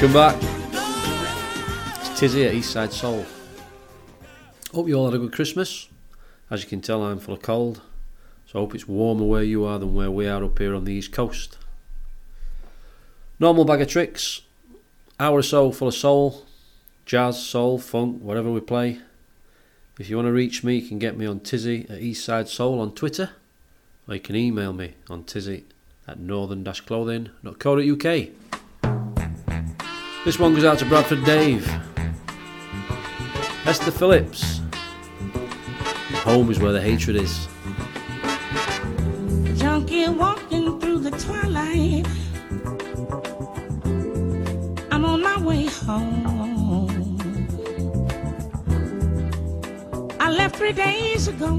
Welcome back. It's Tizzy at Eastside Soul. Hope you all had a good Christmas. As you can tell, I'm full of cold, so I hope it's warmer where you are than where we are up here on the East Coast. Normal bag of tricks, hour or so full of soul, jazz, soul, funk, whatever we play. If you want to reach me, you can get me on Tizzy at Eastside Soul on Twitter, or you can email me on tizzy at northern-clothing.co.uk. This one goes out to Bradford Dave. Esther Phillips. Home is where the hatred is. Junkie walking through the twilight. I'm on my way home. I left three days ago,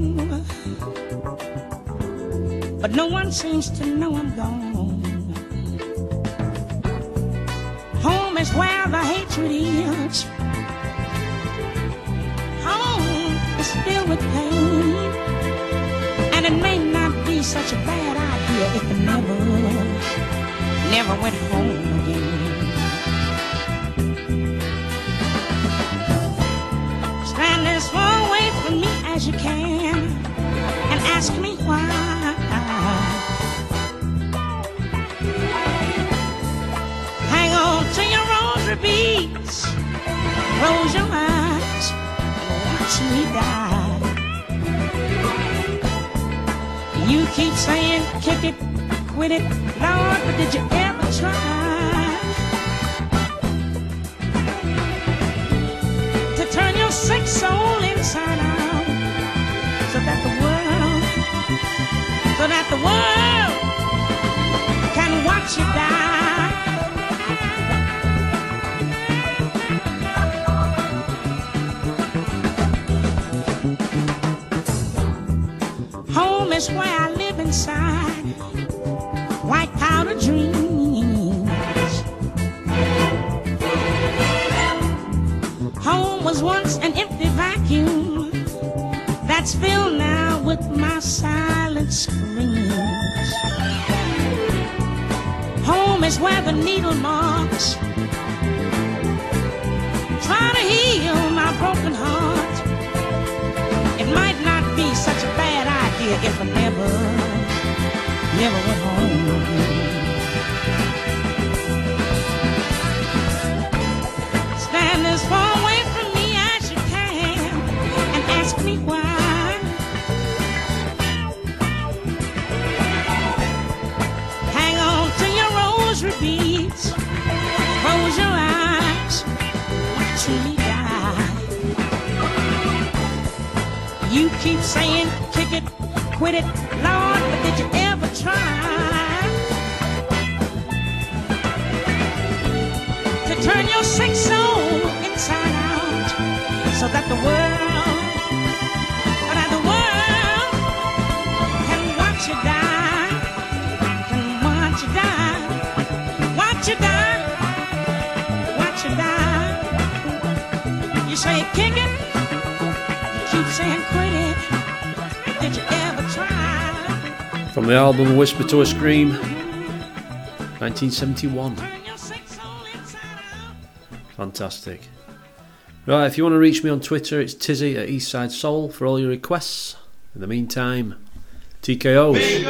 but no one seems to know I'm gone. Is where the hatred is. Home is filled with pain. And it may not be such a bad idea if I never, never went home again. Stand as far away from me as you can and ask me why. Beats. Close your eyes and watch me die. You keep saying kick it, quit it, Lord, but did you ever try to turn your sick soul inside out so that the world, so that the world can watch you die? Is where I live inside. White powder dreams. Home was once an empty vacuum that's filled now with my silent screams. Home is where the needle marks try to heal my broken heart. If I never, never went home. Stand as far away from me as you can and ask me why. Hang on to your rosary beads, close your eyes, watch me die. You keep saying quit it, Lord, but did you ever try to turn your sick soul inside out so that the world, From the album Whisper to a Scream, 1971. Turn your sick soul inside out. Fantastic. Right, if you want to reach me on Twitter, it's Tizzy at Eastside Soul for all your requests. In the meantime, TKOs.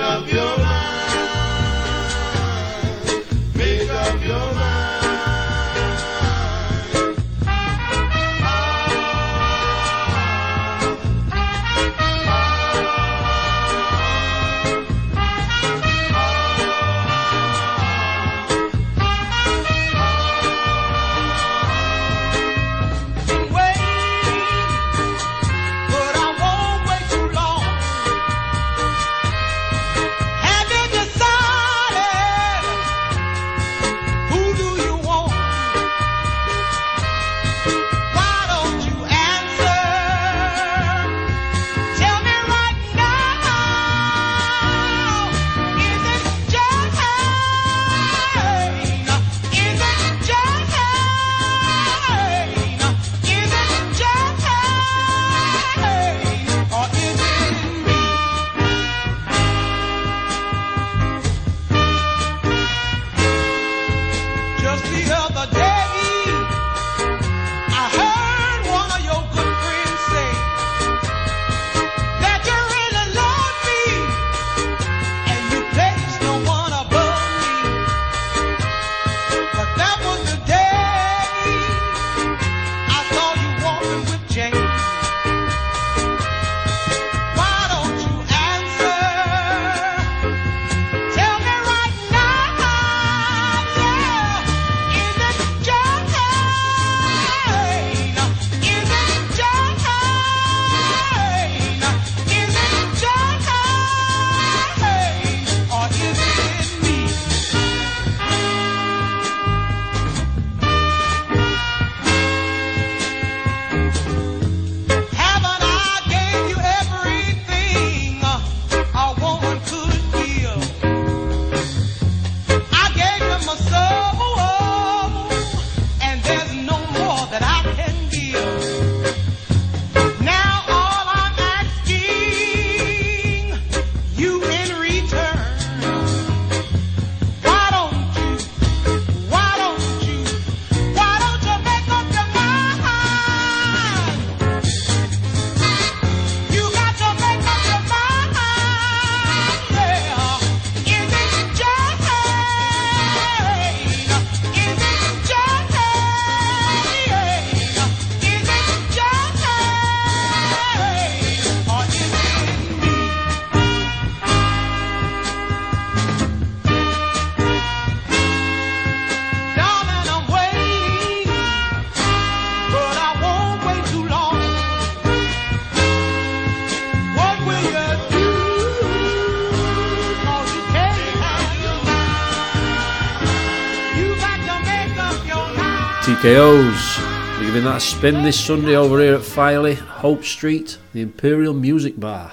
RKOs. We're giving that a spin this Sunday over here at Filey, Hope Street, the Imperial Music Bar.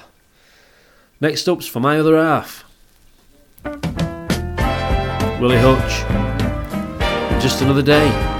Next up's for my other half, Willie Hutch. Just another day.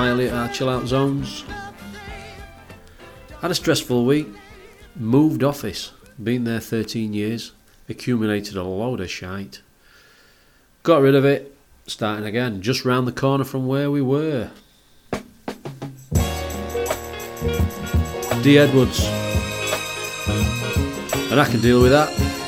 finally at our chill out zones. Had a stressful week, moved office, been there 13 years, accumulated a load of shite. Got rid of it, starting again, just round the corner from where we were. Dee Edwards. And I can deal with that.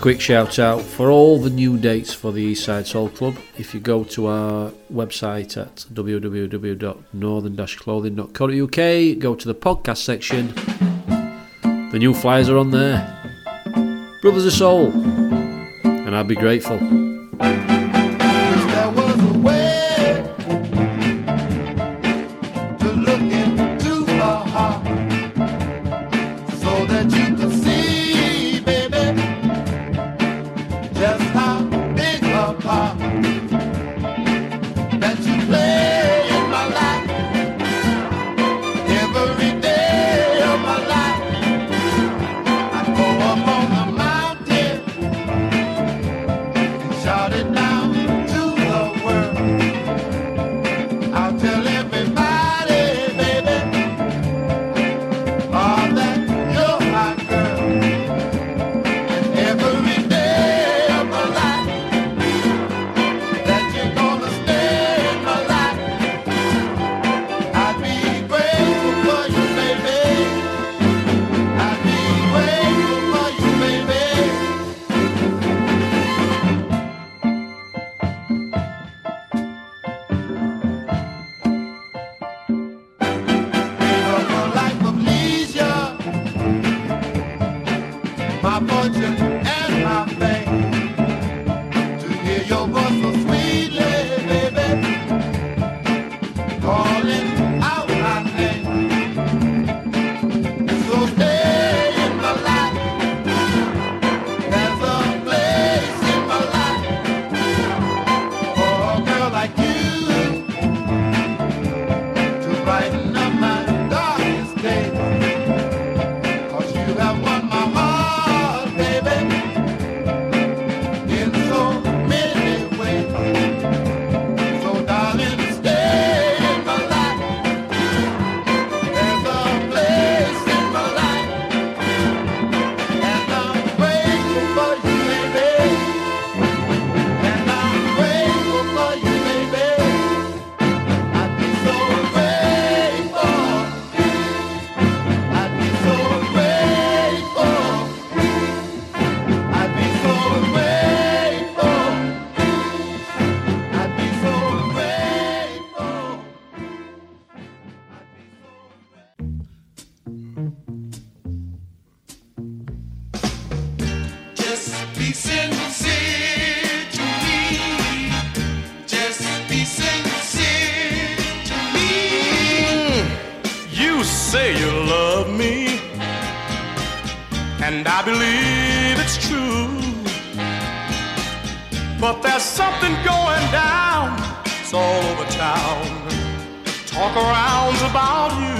quick shout out for all the new dates for the Eastside Soul Club. If you go to our website at www.northern-clothing.co.uk, go to the podcast section. The new flyers are on there. Brothers of Soul, and I'd be grateful. Mm. say you love me, and I believe it's true. But there's something going down, it's all over town. Talk around about you.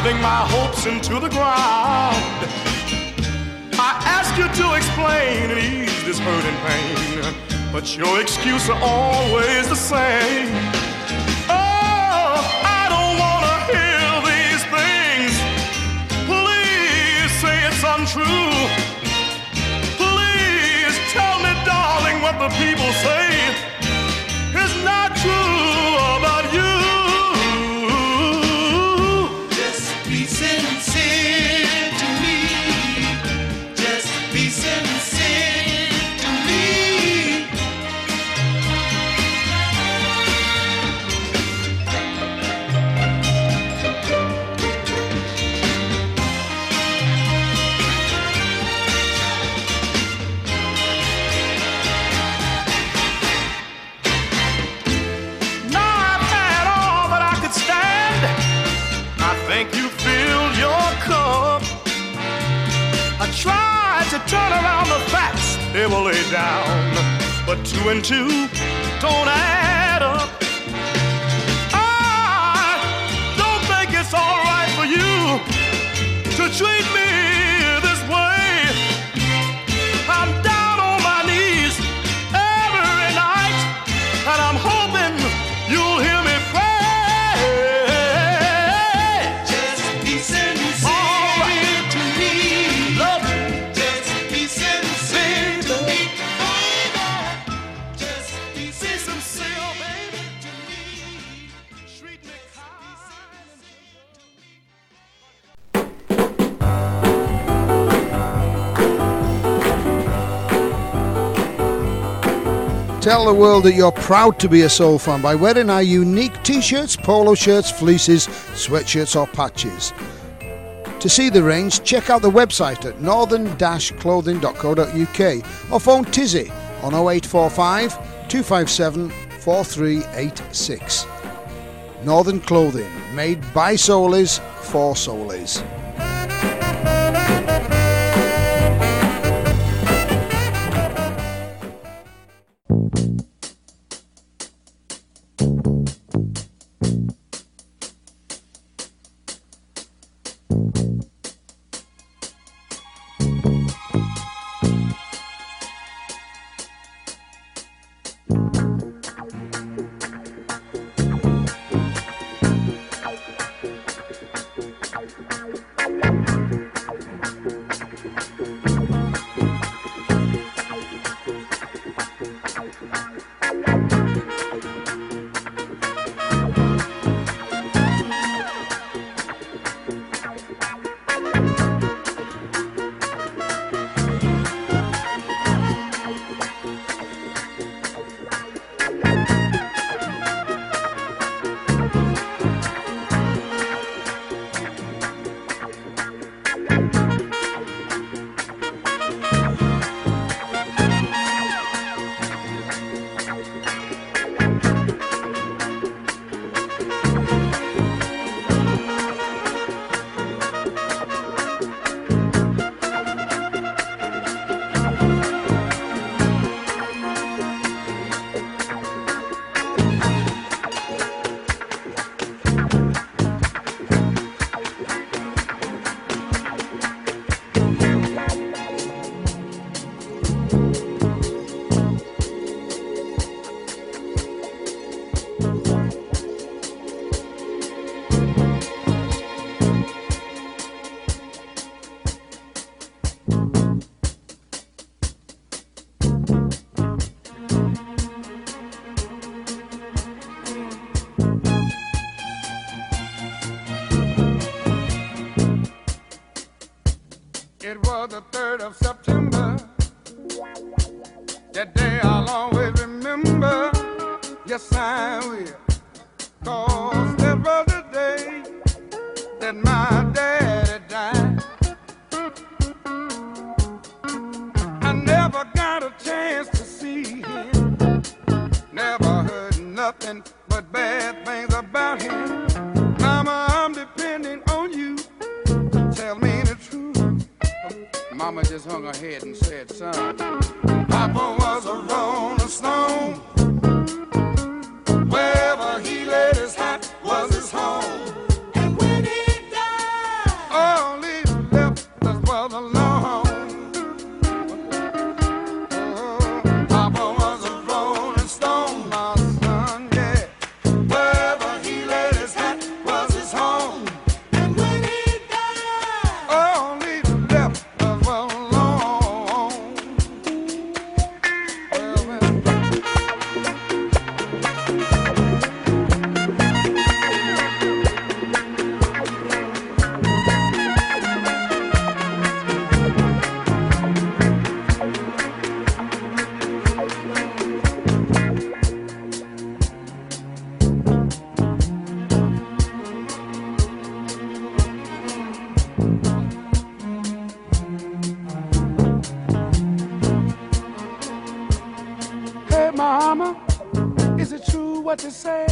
driving my hopes into the ground. I ask you to explain and ease this hurt and pain, but your excuses are always the same. Oh, I don't wanna hear these things. Please say it's untrue. Please tell me, darling, what the people. down, but two and two don't add up. I don't think it's alright for you to treat me. Tell the world that you're proud to be a soul fan by wearing our unique t shirts, polo shirts, fleeces, sweatshirts, or patches. To see the range, check out the website at northern clothing.co.uk or phone Tizzy on 0845 257 4386. Northern Clothing, made by soulies for soulies.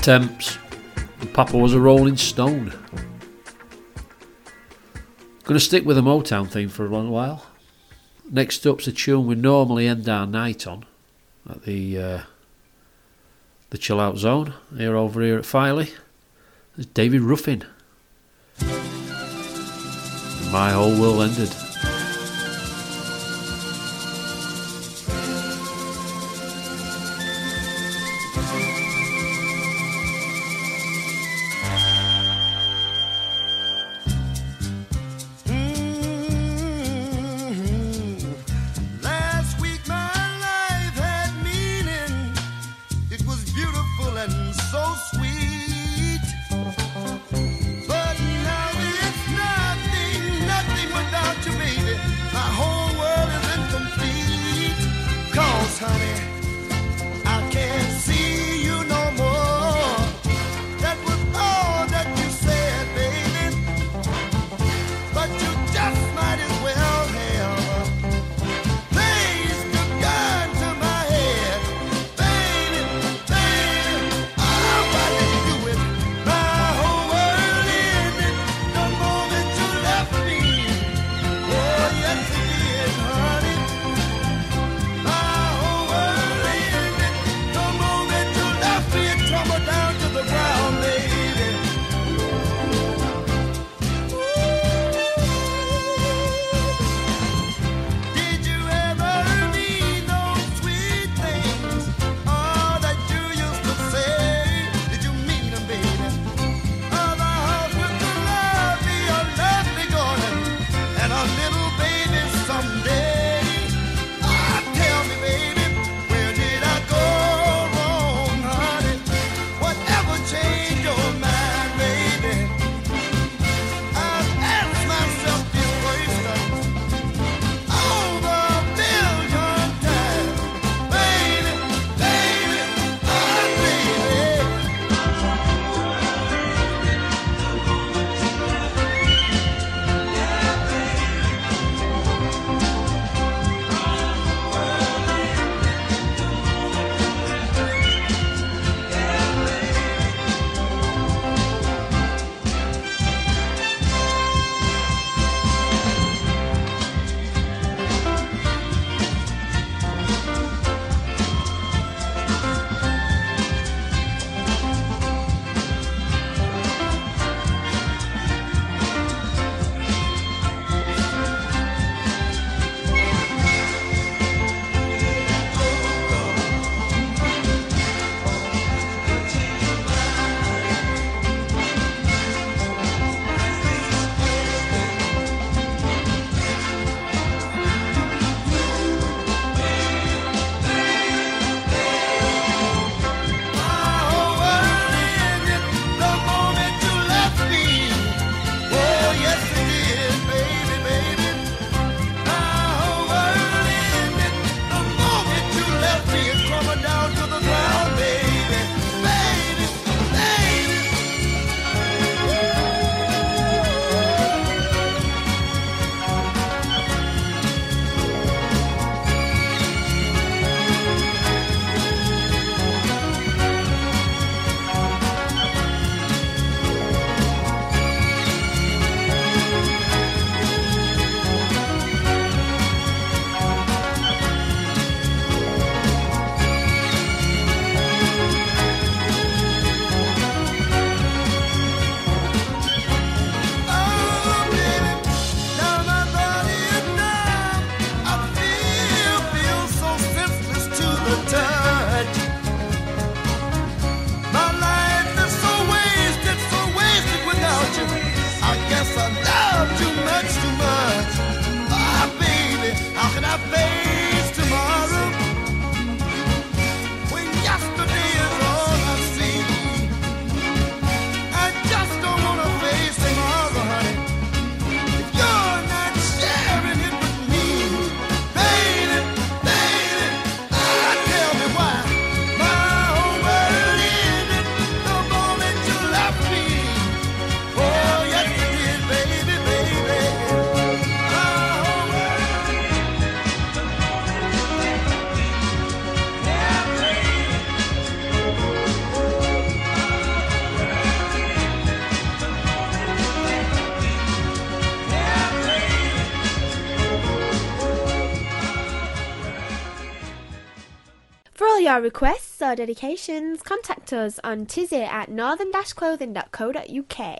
attempts, and Papa was a rolling stone. Gonna stick with the Motown theme for a long while. Next up's a tune we normally end our night on at the uh, the chill out zone here over here at Filey. It's David Ruffin. My whole world ended. For requests or dedications, contact us on tizzy at northern-clothing.co.uk.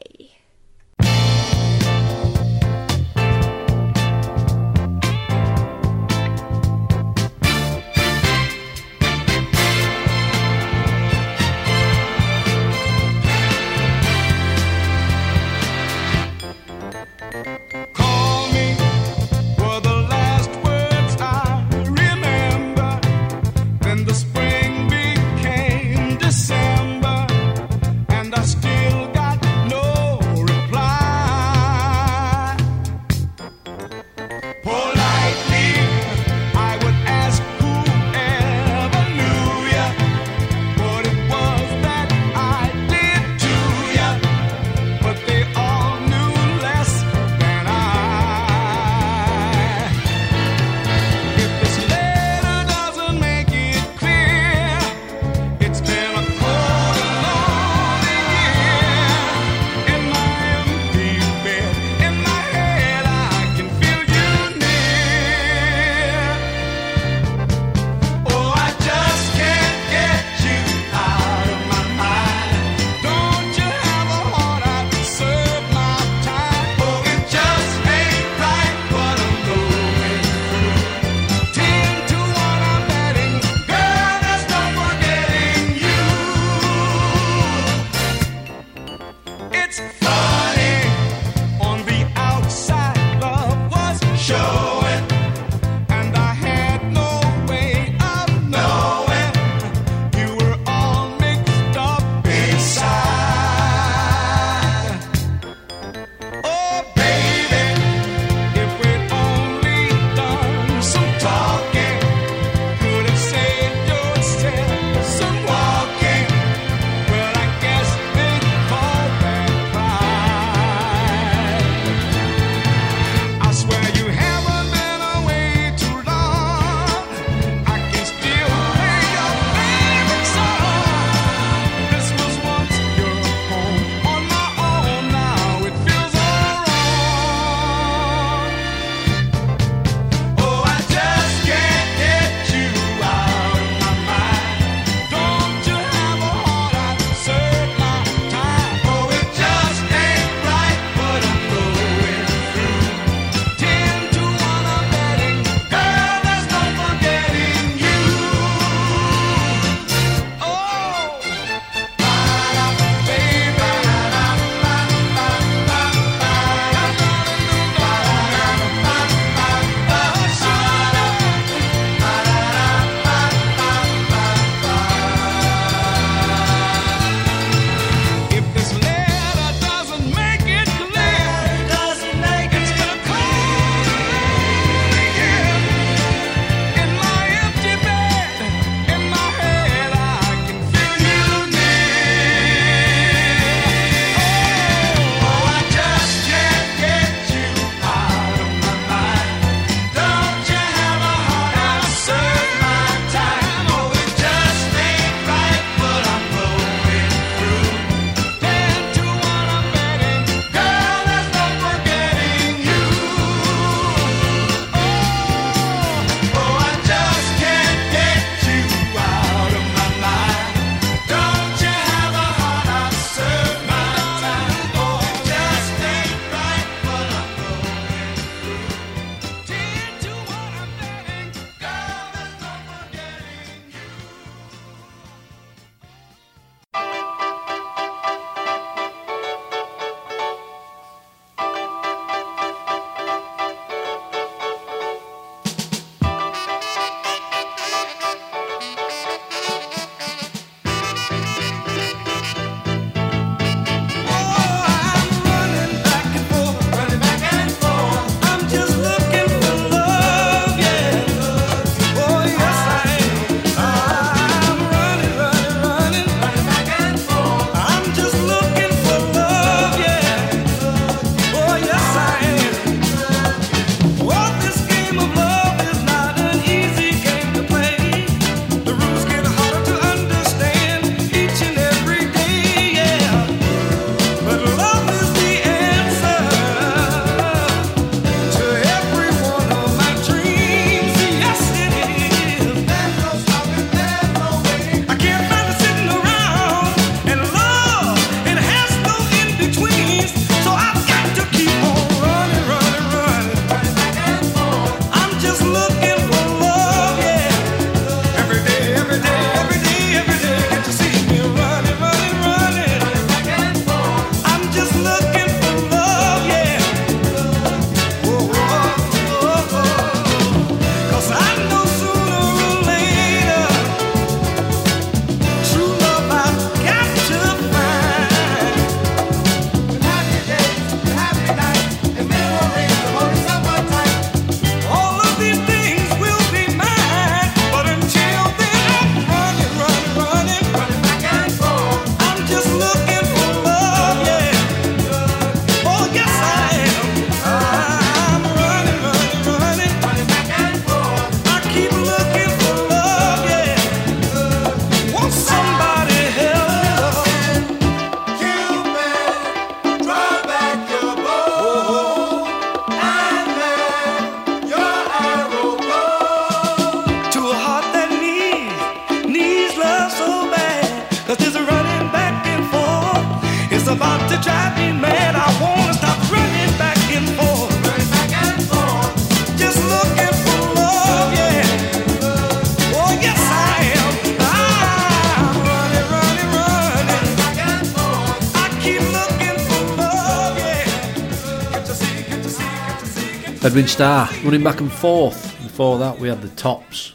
Edwin Starr running back and forth. Before that, we had the Tops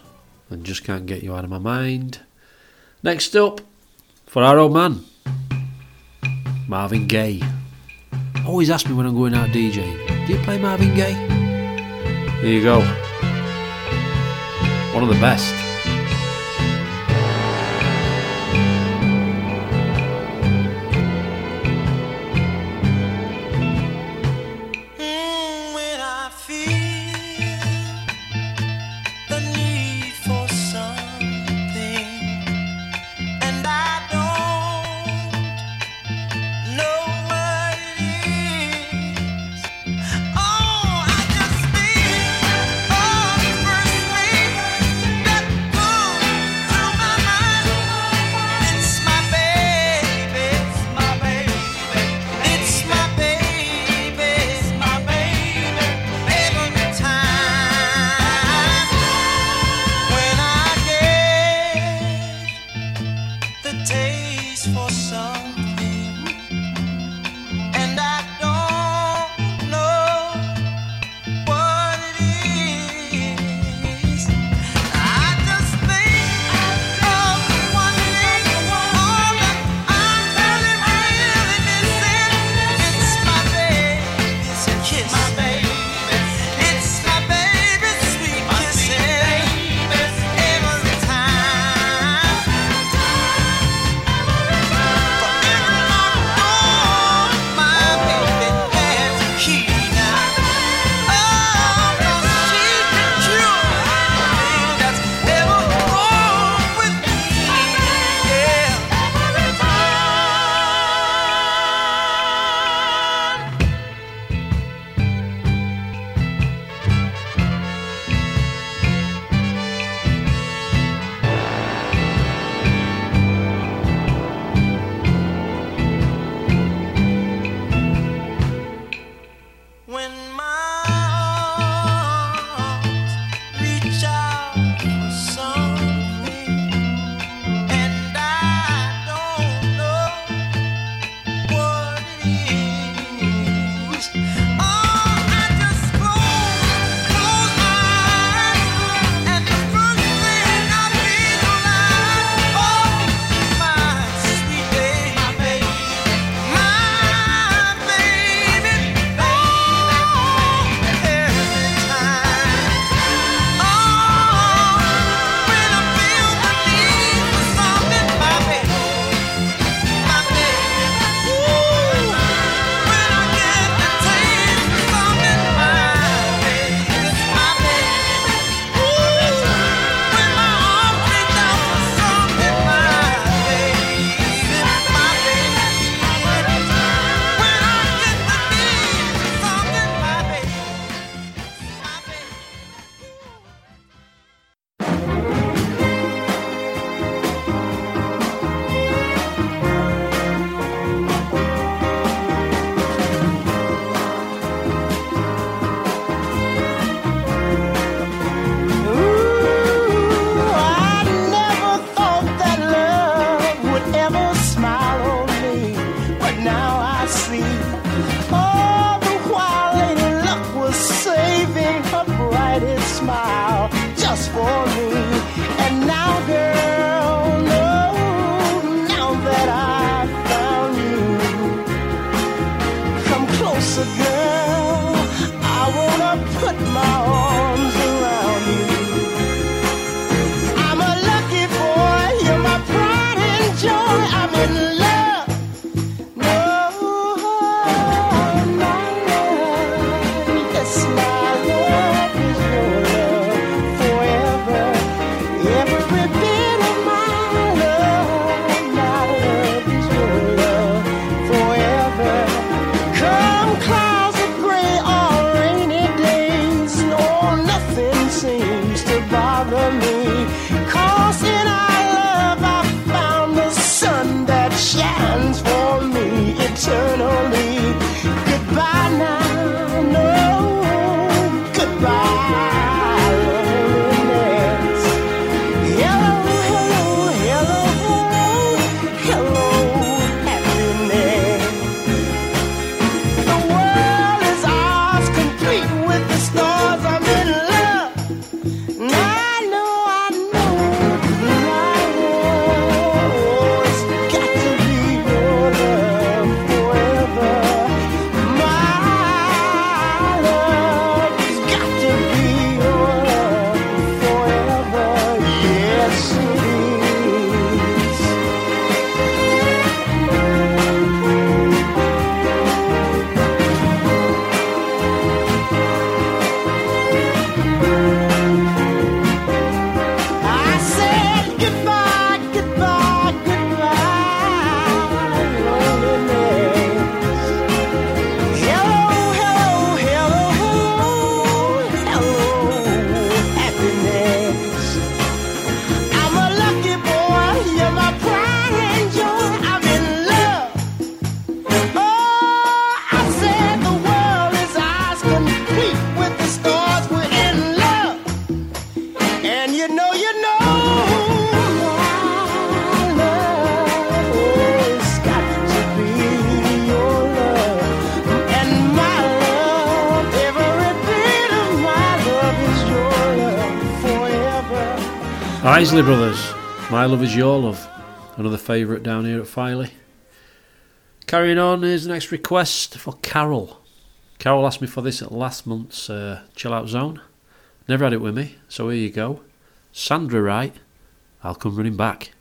and Just Can't Get You Out of My Mind. Next up, for our old man, Marvin Gaye. Always ask me when I'm going out DJing, do you play Marvin Gaye? There you go. One of the best. for some. Isley Brothers, My Love Is Your Love, another favourite down here at Filey. Carrying on, here's the next request for Carol. Carol asked me for this at last month's uh, Chill Out Zone. Never had it with me, so here you go. Sandra Wright, I'll come running back.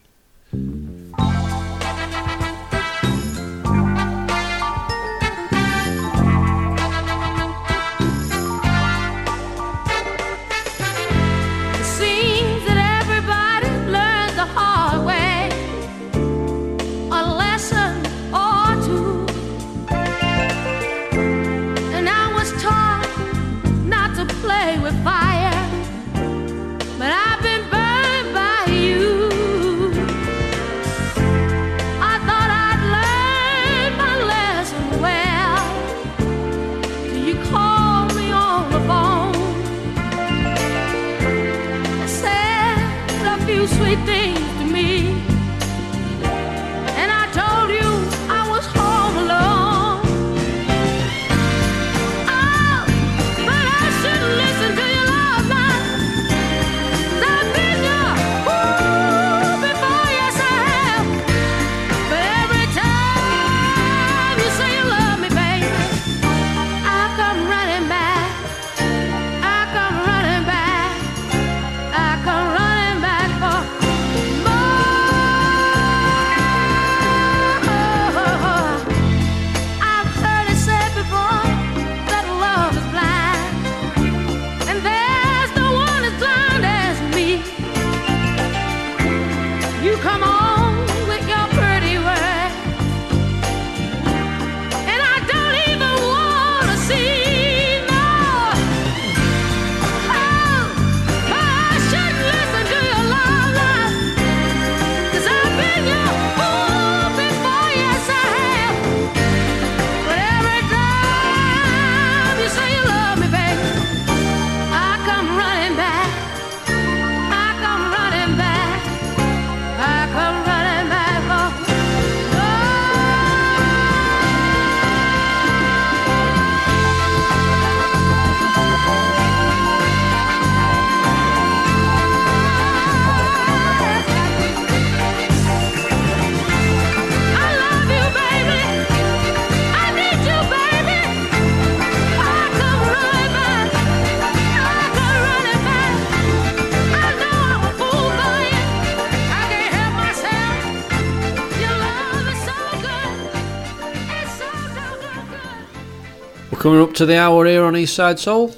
Coming up to the hour here on Eastside Soul.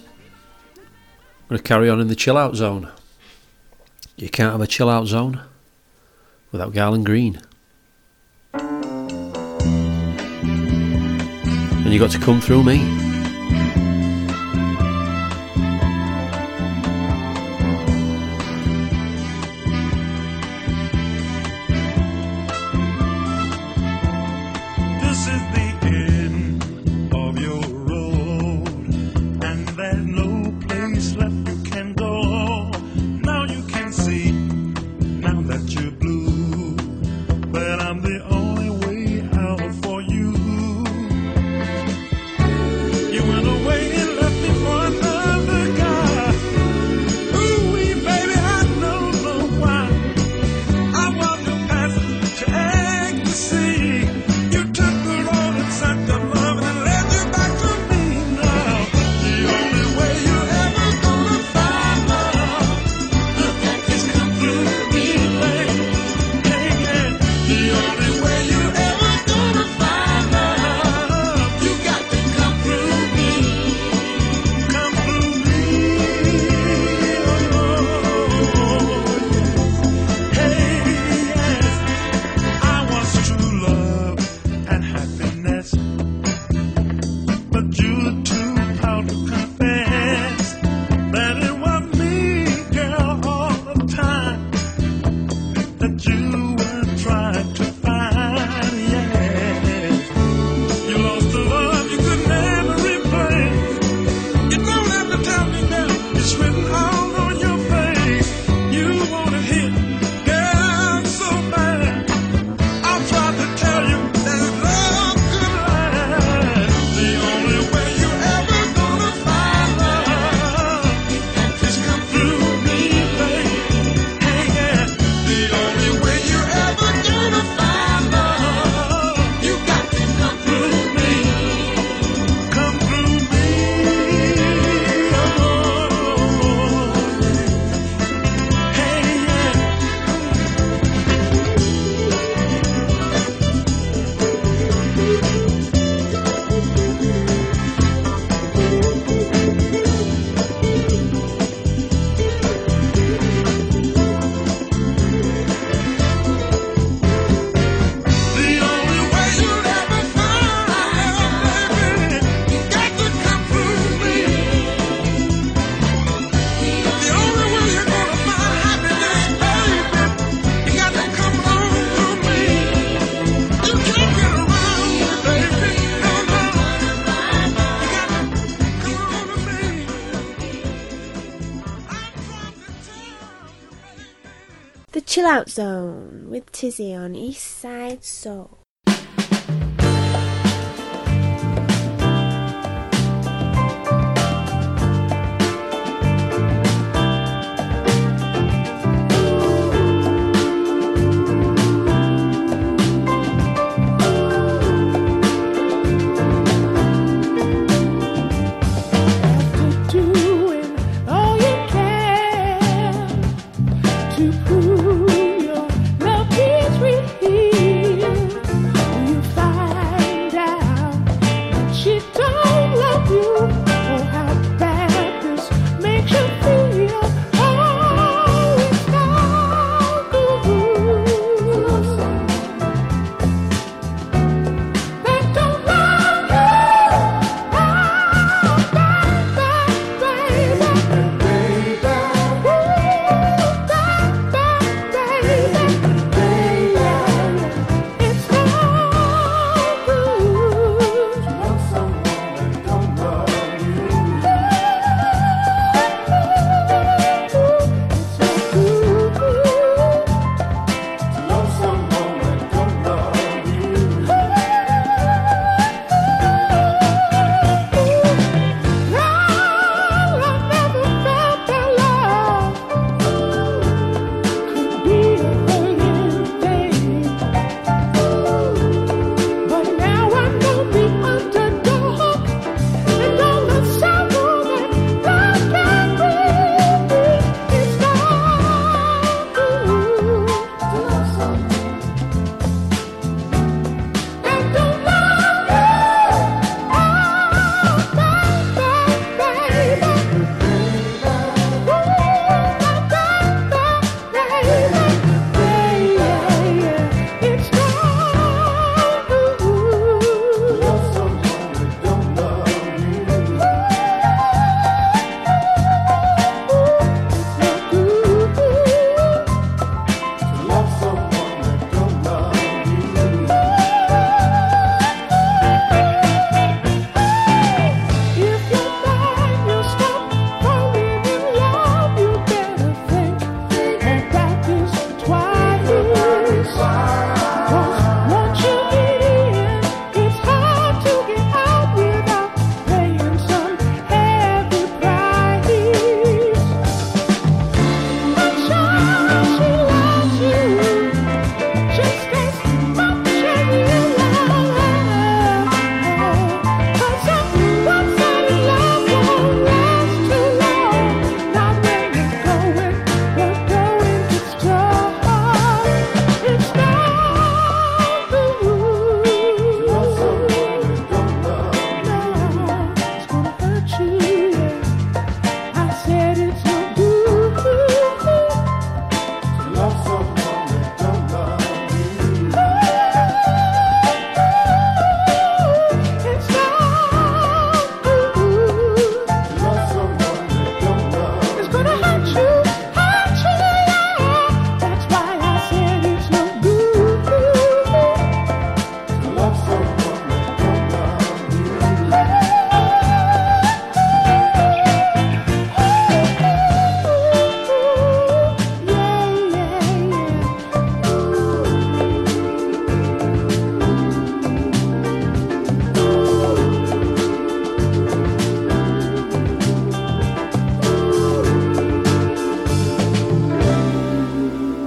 I'm going to carry on in the chill out zone. You can't have a chill out zone without Garland Green. And you got to come through me. Chill Out Zone with Tizzy on East Side Soul.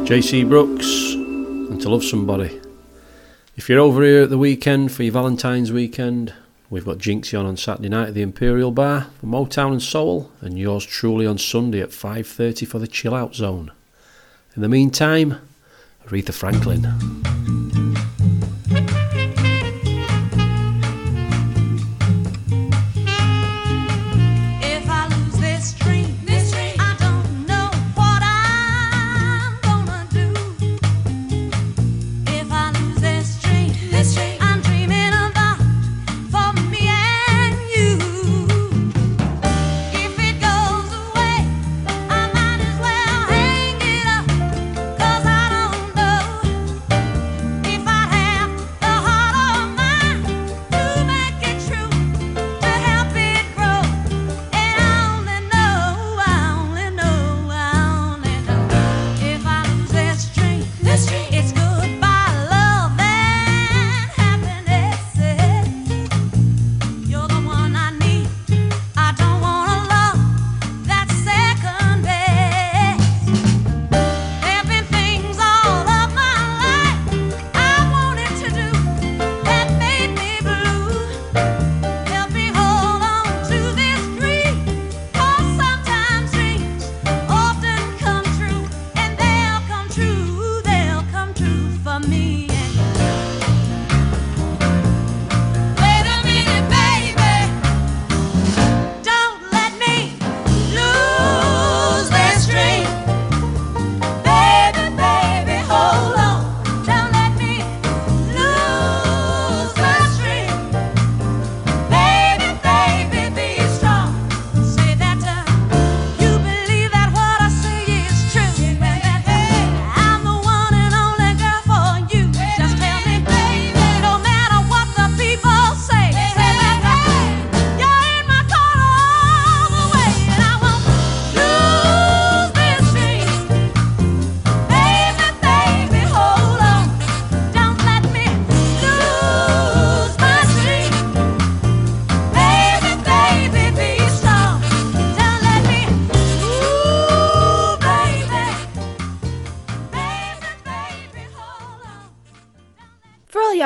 JC Brooks, and to love somebody. If you're over here at the weekend for your Valentine's weekend, we've got Jinxie on on Saturday night at the Imperial Bar for Motown and Soul, and yours truly on Sunday at 5:30 for the Chill Out Zone. In the meantime, Aretha Franklin.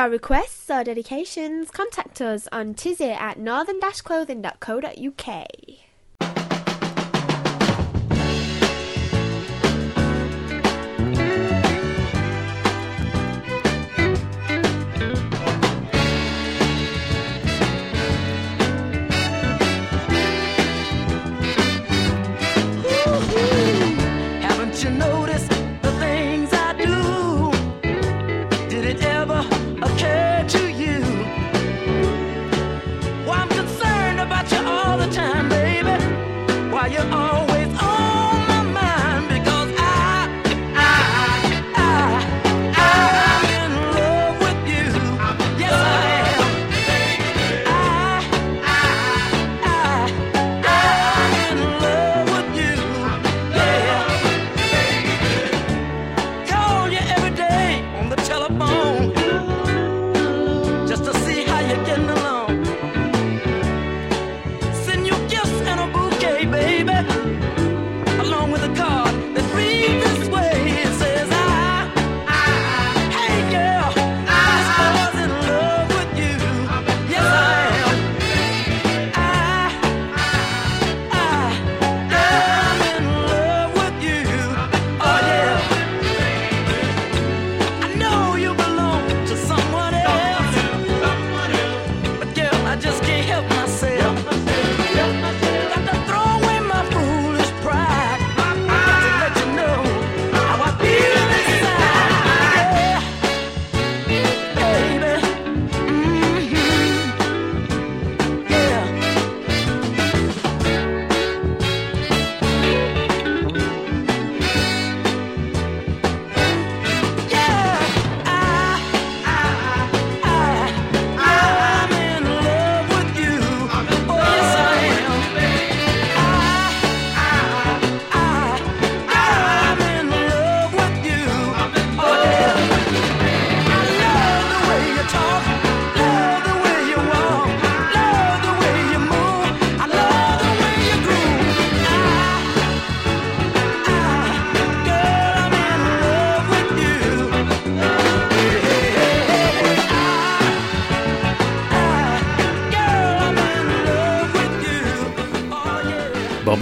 our requests or dedications, contact us on tizzy at northern-clothing.co.uk.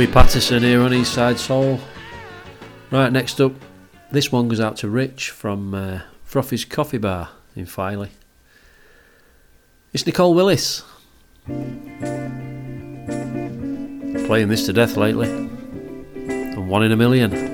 Robbie Patterson here on Eastside Soul. Right, next up, this one goes out to Rich from uh, Froffy's Coffee Bar in Filey. It's Nicole Willis. Playing this to death lately. And one in a million.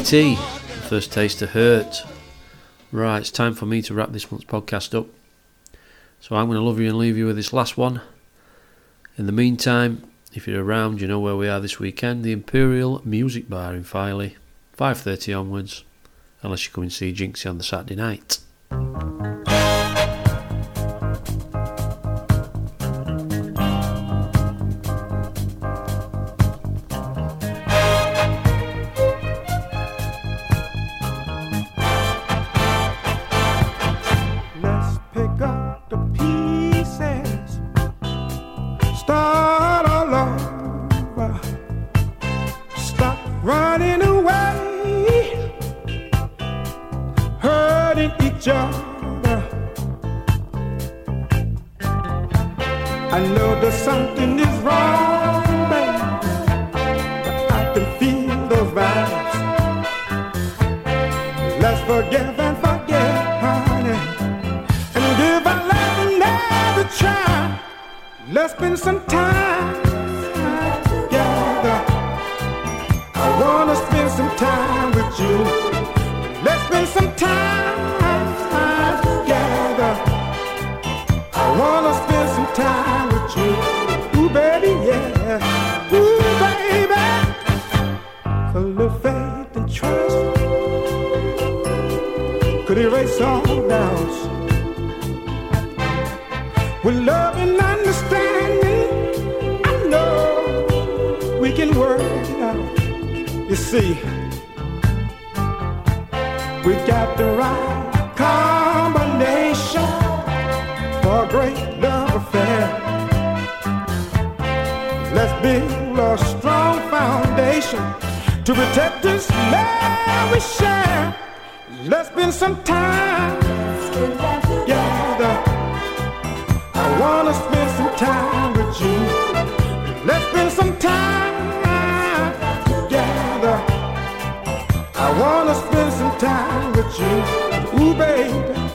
Tea, first taste of hurt. Right, it's time for me to wrap this month's podcast up. So I'm going to love you and leave you with this last one. In the meantime, if you're around, you know where we are this weekend, the Imperial Music Bar in Filey, 5.30 onwards, unless you come and see Jinxie on the Saturday night. Let's spend some time together. I wanna spend some time with you. Let's spend some time together. I wanna spend some time with you. Ooh, baby, yeah. Ooh, baby. Cause faith and trust could erase all doubts. With love and understanding, I know we can work it out. You see, we got the right combination for a great love affair. Let's build a strong foundation to protect this love we share. Let's spend some time together. I wanna spend some time with you. Let's spend some time together. I wanna spend some time with you. Ooh, baby.